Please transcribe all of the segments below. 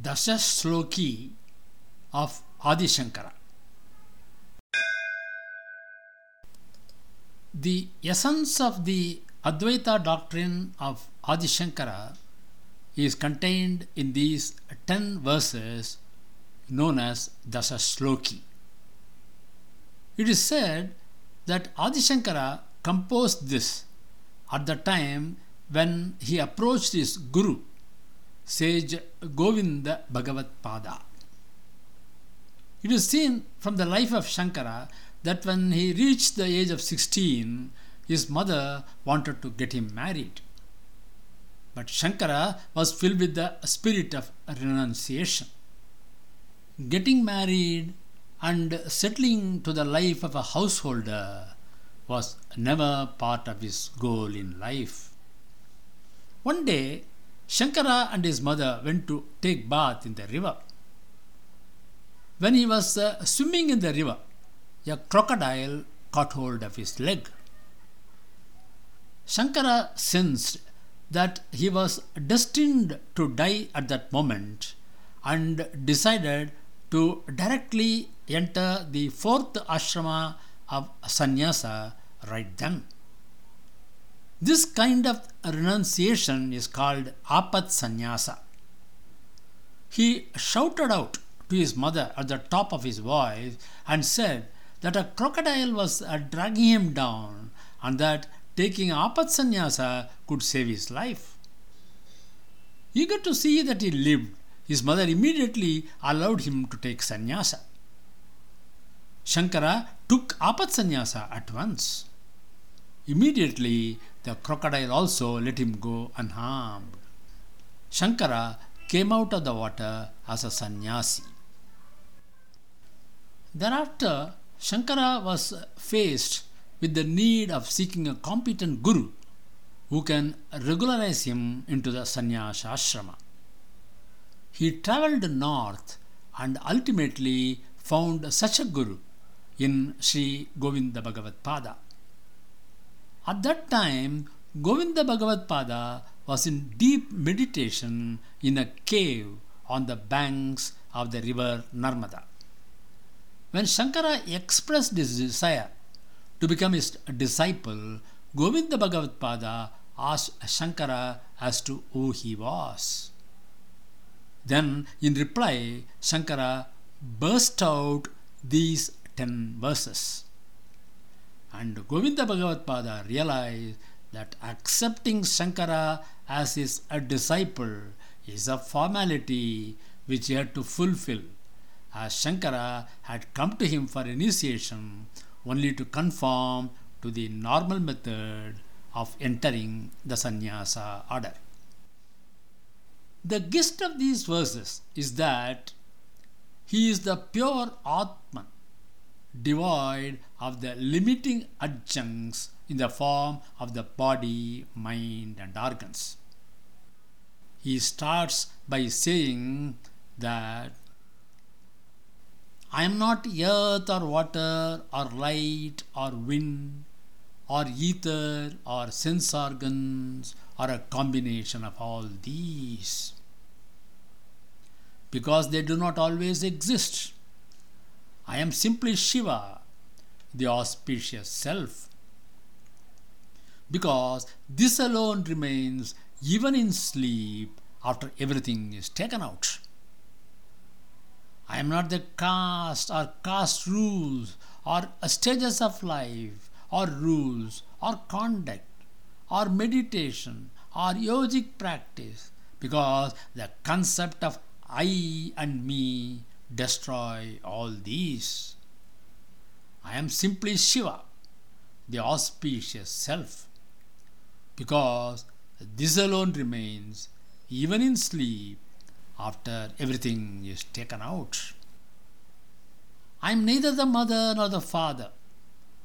Dasashloki of Adi Shankara. The essence of the Advaita doctrine of Adi Shankara is contained in these 10 verses known as Dasashloki. It is said that Adi Shankara composed this at the time when he approached his guru, sage Govinda Bhagavatpada. It is seen from the life of Shankara that when he reached the age of 16, his mother wanted to get him married. But Shankara was filled with the spirit of renunciation. Getting married and settling to the life of a householder was never part of his goal in life. One day, Shankara and his mother went to take bath in the river. When he was uh, swimming in the river, a crocodile caught hold of his leg. Shankara sensed that he was destined to die at that moment and decided to directly enter the fourth ashrama of sannyasa right then. This kind of renunciation is called apat sannyasa. He shouted out to his mother at the top of his voice and said that a crocodile was uh, dragging him down and that taking apat sannyasa could save his life. Eager to see that he lived, his mother immediately allowed him to take sannyasa. Shankara took apat sannyasa at once. Immediately, the crocodile also let him go unharmed. Shankara came out of the water as a sannyasi. Thereafter, Shankara was faced with the need of seeking a competent guru who can regularize him into the sannyasa ashrama. He traveled north and ultimately found such a guru in Sri Govinda Bhagavad Pada. At that time, Govinda Bhagavad Pada was in deep meditation in a cave on the banks of the river Narmada. When Shankara expressed his desire to become his disciple, Govinda Bhagavad Pada asked Shankara as to who he was. Then, in reply, Shankara burst out these ten verses. And Govinda Bhagavad Pada realized that accepting Shankara as his a disciple is a formality which he had to fulfill, as Shankara had come to him for initiation only to conform to the normal method of entering the sannyasa order. The gist of these verses is that he is the pure Atman, devoid of the limiting adjuncts in the form of the body, mind, and organs. He starts by saying that I am not earth or water or light or wind or ether or sense organs or a combination of all these. Because they do not always exist. I am simply Shiva, the auspicious self. Because this alone remains even in sleep after everything is taken out. I am not the caste or caste rules or stages of life or rules or conduct or meditation or yogic practice because the concept of I and me destroy all these. I am simply Shiva, the auspicious self, because this alone remains even in sleep after everything is taken out. I am neither the mother nor the father,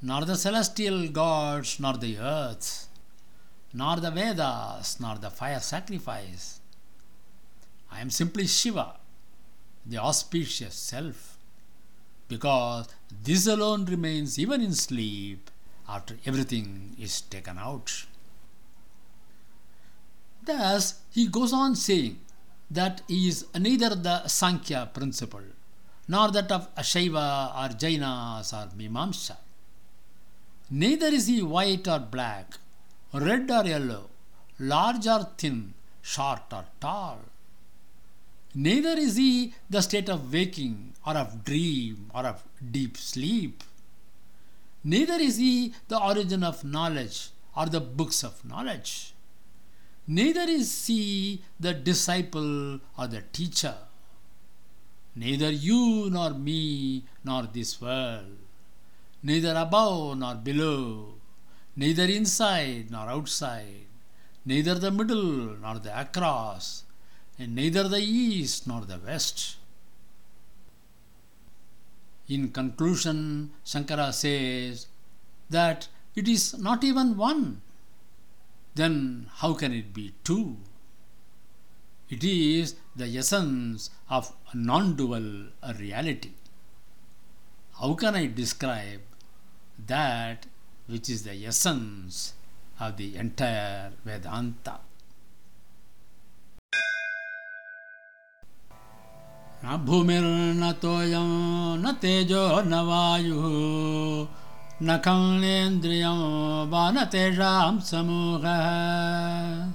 nor the celestial gods nor the earth, nor the Vedas nor the fire sacrifice. I am simply Shiva, the auspicious self, because this alone remains even in sleep after everything is taken out. Thus, he goes on saying that he is neither the Sankhya principle nor that of Shaiva or Jainas or Mimamsa. Neither is he white or black, red or yellow, large or thin, short or tall. Neither is he the state of waking or of dream or of deep sleep. Neither is he the origin of knowledge or the books of knowledge. Neither is he the disciple or the teacher. Neither you nor me nor this world. Neither above nor below. Neither inside nor outside. Neither the middle nor the across. And neither the east nor the west. In conclusion, Shankara says that it is not even one. Then how can it be two? It is the essence of a non dual reality. How can I describe that which is the essence of the entire Vedanta? न भूमिर्न तोयं न तेजो न वायुः न खलेन्द्रियं वा न तेषां समूहः।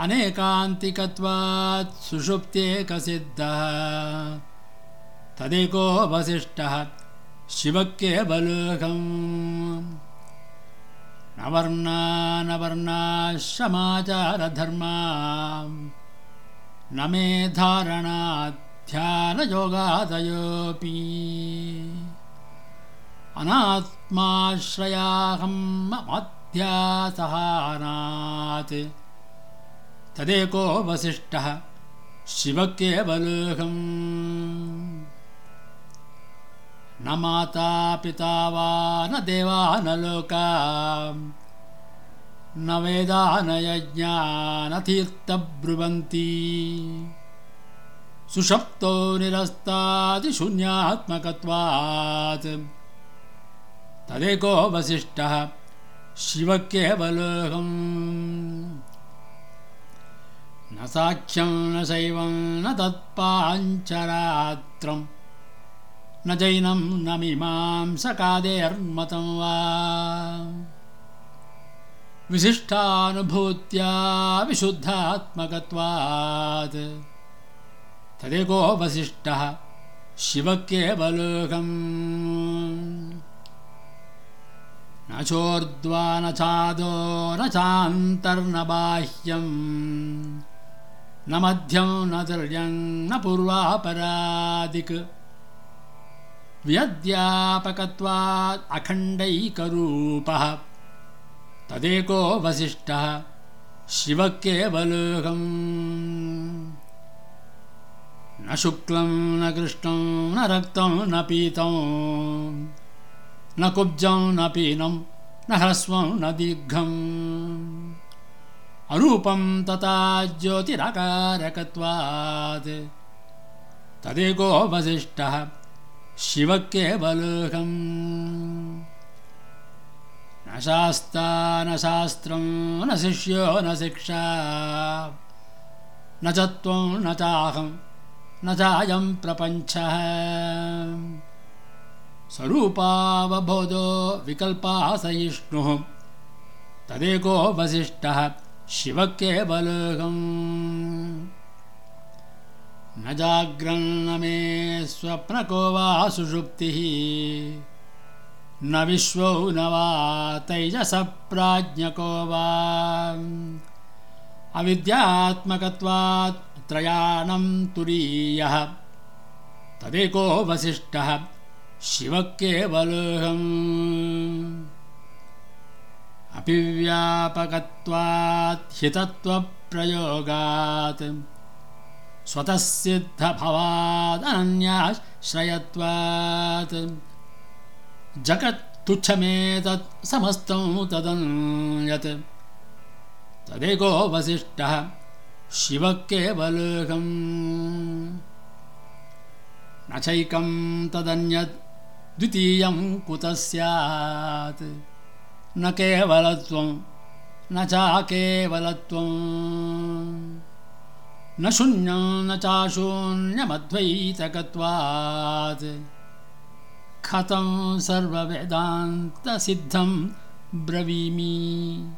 अनेकान्तिकत्वात् सुषुप्त्येकसिद्धः। तदेको वसिष्ठः शिवक्येवलोकम् न वर्णा न वर्णाश्रमाचारधर्मा न मे धारणात् ध्यानयोगादयोऽपि अनात्माश्रयाहं मध्यासहानात् तदेको वसिष्ठः शिवकेवलोकम् न माता पिता वा न देवा न लोका। न वेदा न यज्ञा न तीर्थब्रुवन्ति सुषप्तो निरस्तादिशून्यात्मकत्वात् तदेको वसिष्ठः शिवकेवलोकम् न साख्यं न शैवं न तत्पाञ्चरात्रम्। न जैनं न मीमांसकादेर्मतं वा। विशिष्टानुभूत्या विशुद्धात्मकत्वात् तदेको वसिष्ठः। शिवकेवलोकम् न चोर्ध्वा न चादो न चान्तर्न बाह्यम् न मध्यं न तुल्यं न पूर्वापरादिक् व्यध्यापकत्वात् अखण्डैकरूपः। तदेको वसिष्ठः। शिवकेवलोकम् न शुक्लं न कृष्णं न रक्तं न पीतं न कुब्जं न पीनं न ह्रस्वं न दीर्घम्। अरूपं तथा ज्योतिराकारकत्वात्। तदेको वसिष्ठः शिवकेवलोकम् न शास्ता न शास्त्रं न शिष्यो न शिक्षा न च त्वं न चाहं न चायं प्रपञ्चः। स्वरूपावबोधो विकल्पासहिष्णुः तदेको वसिष्ठः शिवकेवलोकम् न जाग्रन्न मे स्वप्नको वा सुषुप्तिः। न विश्वो न वा तैजसप्राज्ञको वा। अविद्यात्मकत्वात् त्रयाणं तुरीयः। तदेको वसिष्ठः शिवकेवलोकम् अपि व्यापकत्वात् हितत्वप्रयोगात्। स्वतः सिद्धभवादनन्याश्रयत्वात् जगत् तुच्छमेतत् समस्तं तदन्यत्। तदेको वसिष्ठः शिवकेवलोकम् न चैकं तदन्यत् द्वितीयं कुतः स्यात्। न केवलत्वं न चाकेवलत्वम्। न शून्यं न चाशून्यमद्वैतकत्वात्। कथं सर्ववेदान्तसिद्धं ब्रवीमि